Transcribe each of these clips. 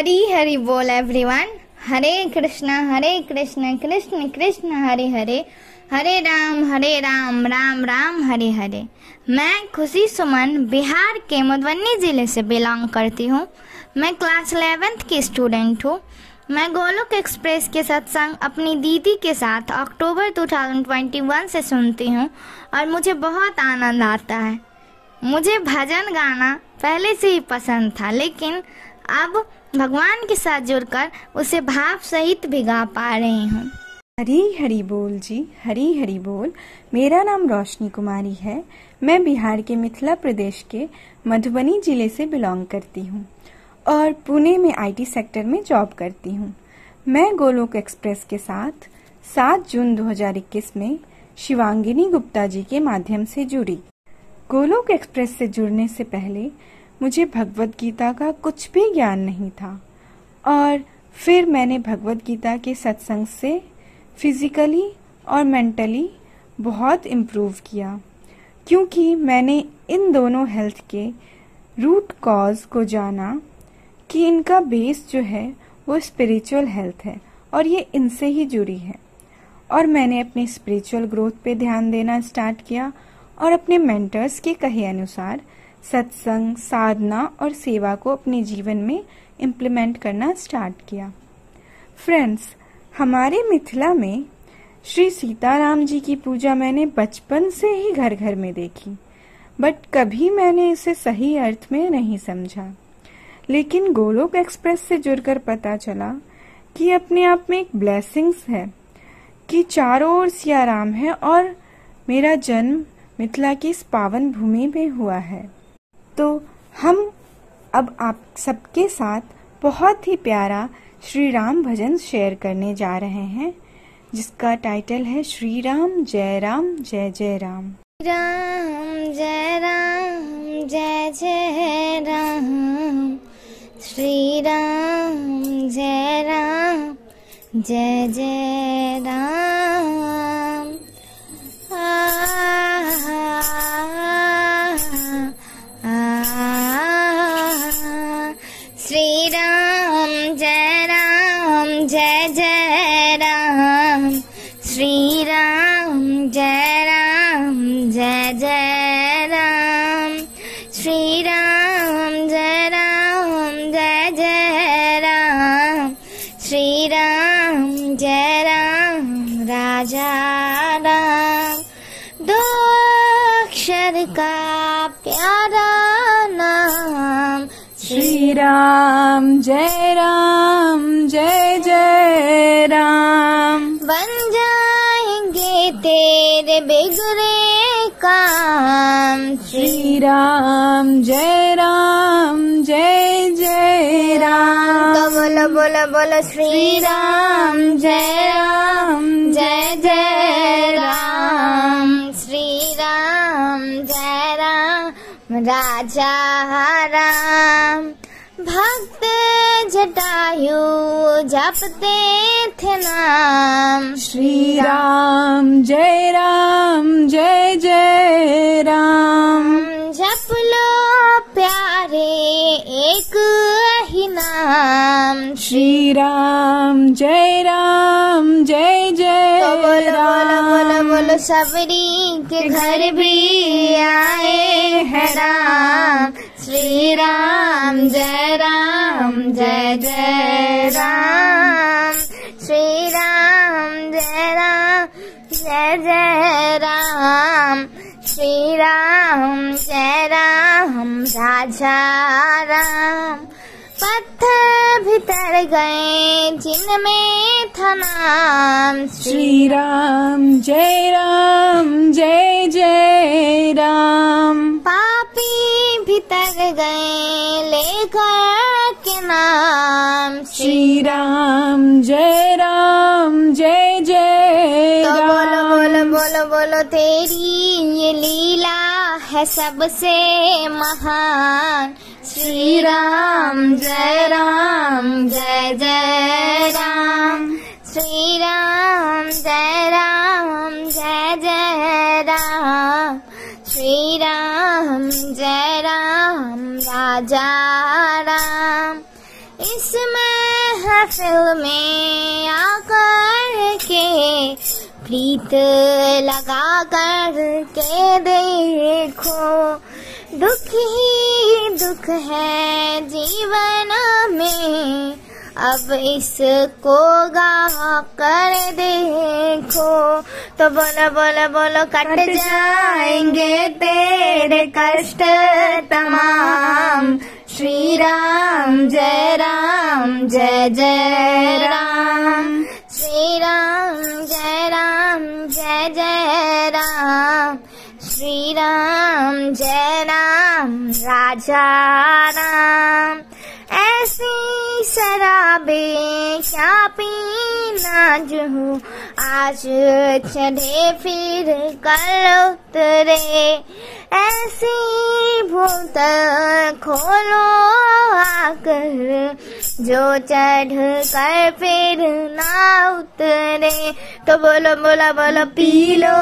हरी हरि बोल एवरीवन। हरे कृष्णा, हरे कृष्ण कृष्ण कृष्ण, हरे हरे। हरे राम हरे राम राम राम, हरे हरे। मैं खुशी सुमन बिहार के मधुबनी ज़िले से बिलोंग करती हूँ। मैं क्लास इलेवेंथ की स्टूडेंट हूँ। मैं गोलोक एक्सप्रेस के सत्संग अपनी दीदी के साथ अक्टूबर 2021 से सुनती हूँ और मुझे बहुत आनंद आता है। मुझे भजन गाना पहले से ही पसंद था, लेकिन अब भगवान के साथ जुड़कर उसे भाव सहित भिगा पा रहे हूँ। हरी हरी बोल जी, हरी हरी बोल। मेरा नाम रोशनी कुमारी है। मैं बिहार के मिथिला प्रदेश के मधुबनी ज़िले से बिलोंग करती हूँ और पुणे में आईटी सेक्टर में जॉब करती हूँ। मैं गोलोक एक्सप्रेस के साथ 7 जून 2021 में शिवांगिनी गुप्ता जी के माध्यम से जुड़ी। गोलोक एक्सप्रेस से जुड़ने से पहले मुझे भगवत गीता का कुछ भी ज्ञान नहीं था। और फिर मैंने भगवत गीता के सत्संग से फिजिकली और मेंटली बहुत इम्प्रूव किया। क्योंकि मैंने इन दोनों हेल्थ के रूट कॉज को जाना कि इनका बेस जो है, वो स्पिरिचुअल हेल्थ है और ये इनसे ही जुड़ी है। और मैंने अपने स्पिरिचुअल ग्रोथ पे ध्यान देना स्टार्ट किया और अपने मेंटर्स के कहे अनुसार सत्संग, साधना और सेवा को अपने जीवन में इम्प्लीमेंट करना स्टार्ट किया। फ्रेंड्स हमारे मिथिला में श्री सीताराम जी की पूजा मैंने बचपन से ही घर घर में देखी बट कभी मैंने इसे सही अर्थ में नहीं समझा। लेकिन गोलोक एक्सप्रेस से जुड़कर पता चला कि अपने आप में एक ब्लेसिंग्स है, कि चारों ओर सियाराम है और मेरा जन्म मिथिला की इस पावन भूमि में हुआ है। तो हम अब आप सबके साथ बहुत ही प्यारा श्री राम भजन शेयर करने जा रहे हैं, जिसका टाइटल है श्री राम जय राम, जय जय राम। राम जय राम, जय जय राम। श्री राम जय राम, जय जय राम। राम जय राम जय जय राम। बन जाएँगे तेरे बिगड़े काम। श्री राम जय राम जय जय राम। तो बोलो बोलो बोलो श्री राम जय राम जय जय राम। श्री राम जय राम राजा राम। भक्त जटायु जपते थे नाम। श्री राम जय राम जय जय राम। जप लो प्यारे एक ही नाम। श्री राम जय राम जय जय तो बोलो बोलो बोलो राम। बोलो सबरी के घर भी आए हैं राम। श्री राम जय राम जय जय राम श्री राम जय राम जय जय राम श्री राम जय राम राजा राम। पत्थर भीतर गए जिनमें था नाम श्री राम जय राम जय जय राम पापी तर गए लेकर के नाम श्री राम जय राम जय जय तो बोलो बोलो बोलो बोलो तेरी ये लीला है सबसे महान। श्री राम जय राम जय जय राम। राजा इसमें इस महफिल में आकर के प्रीत लगा कर के देखो। दुख ही दुख है जीवन में। अब इसको गा कर देखो। तो बोलो बोलो बोलो कट जाएँगे तेरे कष्ट तमाम। श्री राम जय राम जय जय राम। श्री राम जय राम जय जय राम। श्री राम जय राम राजा। पीना जो आज चढ़े फिर कल उतरे। ऐसी भूत खोलो आकर, जो चढ़ कर फिर ना उतरे। तो बोलो, बोला, बोलो, पी लो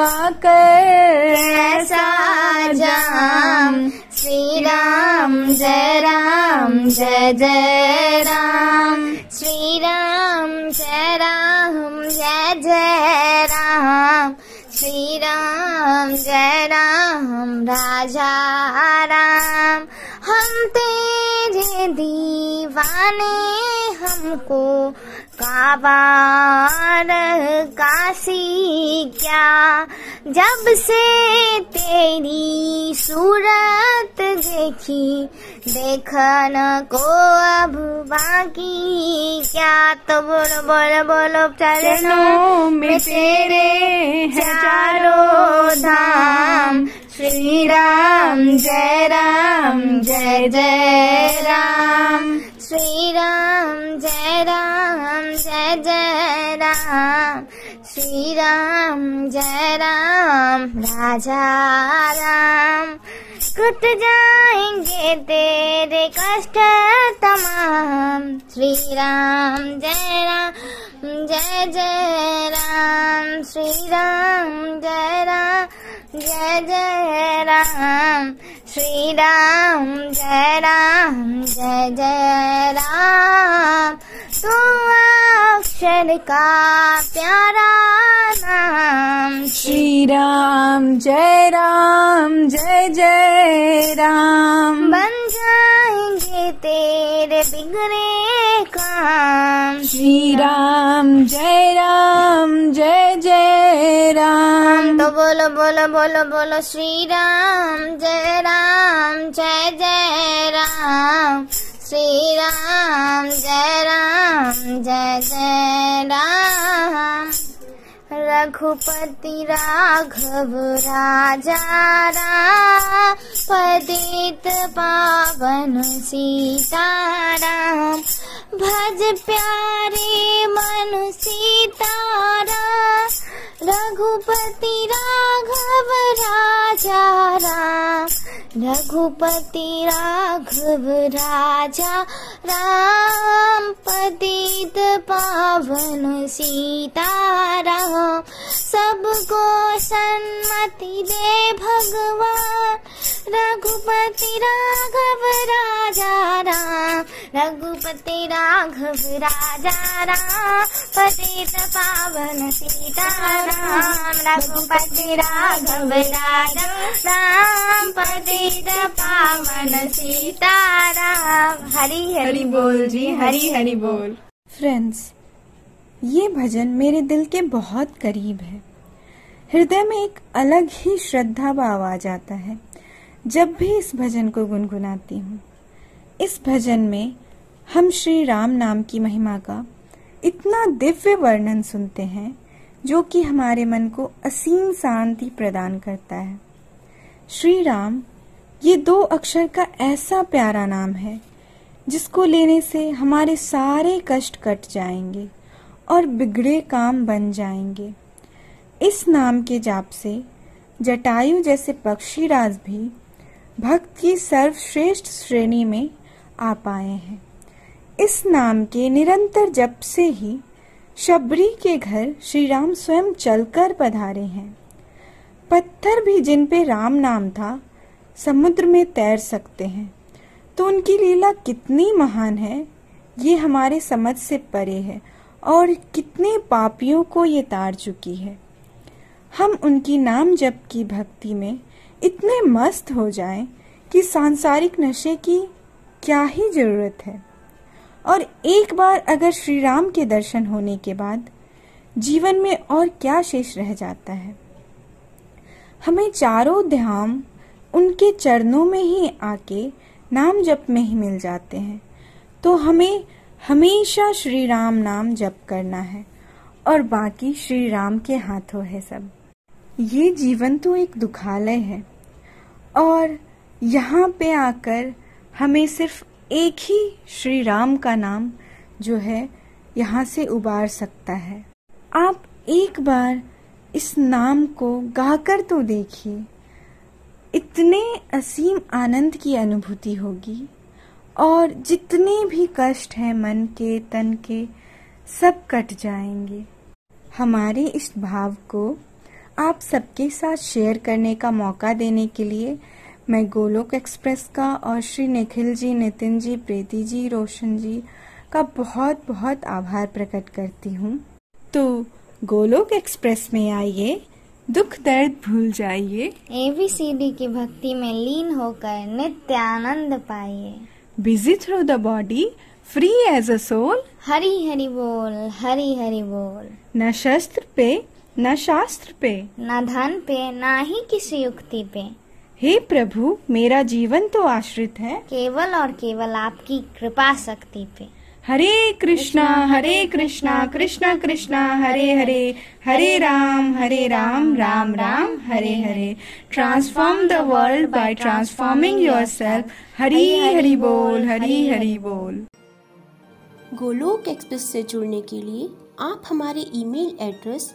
आकर, ऐसा जाम श्री राम जय राम जय जय राम श्री राम जय राम जय जय राम श्री राम जय राम राजा राम हम तेरे दीवाने हमको काबार काशी क्या? जब से तेरी सूरत देखी देखन को अब बाकी क्या? तो बोलो बोलो बोलो चरणों चरणों में तेरे है चारों धाम। श्री राम जय राम जय जय राम। श्री राम जय राम, जय जय राम। श्री राम जय राम, राजा राम। कट जाएँगे तेरे कष्ट तमाम। श्री राम जय राम, जय जय राम। श्री राम जय राम, जय जय राम। श्री राम जय राम जय जय राम तू अक्षर का प्यारा नाम श्री राम जय राम जय जय राम बन जाएँगे तेरे बिगड़े काम। श्री राम जय राम जय राम तो बोलो बोलो बोलो बोलो श्री राम जय राम जय जय राम श्री राम जय राम जय जय राम रघुपति राघव राजा राम पतित पावन सीताराम। भज प्यारे मन सीताराम रघुपति राघव राजा राम। रघुपति राघव राजा राम। पतित पावन सीताराम सबको सन्मति दे भगवान रघुपति राघव राजा राम रघुपति राघव राजा राम पतित पावन सीता राम रघुपति राघव राजा राम पतित पावन सीताराम हरि हरि बोल जी हरि हरि बोल। फ्रेंड्स ये भजन मेरे दिल के बहुत करीब है। हृदय में एक अलग ही श्रद्धा भाव आ जाता है। जब भी इस भजन को गुनगुनाती हूँ। इस भजन में हम श्री राम नाम की महिमा का इतना दिव्य वर्णन सुनते हैं, जो कि हमारे मन को असीम शांति प्रदान करता है। श्री राम, ये दो अक्षर का ऐसा प्यारा नाम है, जिसको लेने से हमारे सारे कष्ट कट जाएँगे और बिगड़े काम बन जाएँगे। इस नाम के जाप से जटायु जैसे पक्षीराज भी भक्त की सर्वश्रेष्ठ श्रेणी में आ पाए हैं। इस नाम के निरंतर जप से ही शबरी के घर श्री राम स्वयं चलकर पधारे हैं। पत्थर भी जिन पे राम नाम था, समुद्र में तैर सकते हैं। तो उनकी लीला कितनी महान है, ये हमारे समझ से परे है और कितने पापियों को ये तार चुकी है। हम उनकी नाम जप की भक्ति में इतने मस्त हो जाएँ कि सांसारिक नशे की क्या ही ज़रूरत है। और एक बार अगर श्री राम के दर्शन होने के बाद जीवन में और क्या शेष रह जाता है। हमें चारों ध्यान उनके चरणों में ही आके नाम जप में ही मिल जाते हैं। तो हमें हमेशा श्री राम नाम जप करना है और बाकी श्री राम के हाथों है सब। ये जीवन तो एक दुखालय है। और यहाँ पे आकर हमें सिर्फ़ एक ही श्री राम का नाम जो है यहाँ से उबार सकता है। आप एक बार इस नाम को गाकर तो देखिए। इतने असीम आनंद की अनुभूति होगी और जितने भी कष्ट हैं मन के, तन के, सब कट जाएँगे। हमारे इस भाव को आप सबके साथ शेयर करने का मौका देने के लिए मैं गोलोक एक्सप्रेस का और श्री निखिल जी नितिन जी प्रीति जी रोशन जी का बहुत बहुत आभार प्रकट करती हूँ। तो गोलोक एक्सप्रेस में आइए दुख दर्द भूल जाइए। एबीसीडी की भक्ति में लीन होकर नित्य आनंद पाइए। Busy through the body free as a soul Hari Hari बोल हरी हरी बोल। न शस्त्र पे न शास्त्र पे। न धन पे न ही किसी युक्ति पे। हे प्रभु मेरा जीवन तो आश्रित है। केवल और केवल आपकी कृपा शक्ति पे। Hare Krishna Hare Krishna Krishna Krishna Hare Hare Hare Ram Hare Ram Ram Ram Hare Hare transform the world by transforming yourself Hari Hari बोल हरी हरि बोल गोलोक एक्सप्रेस से जुड़ने के लिए आप हमारे email address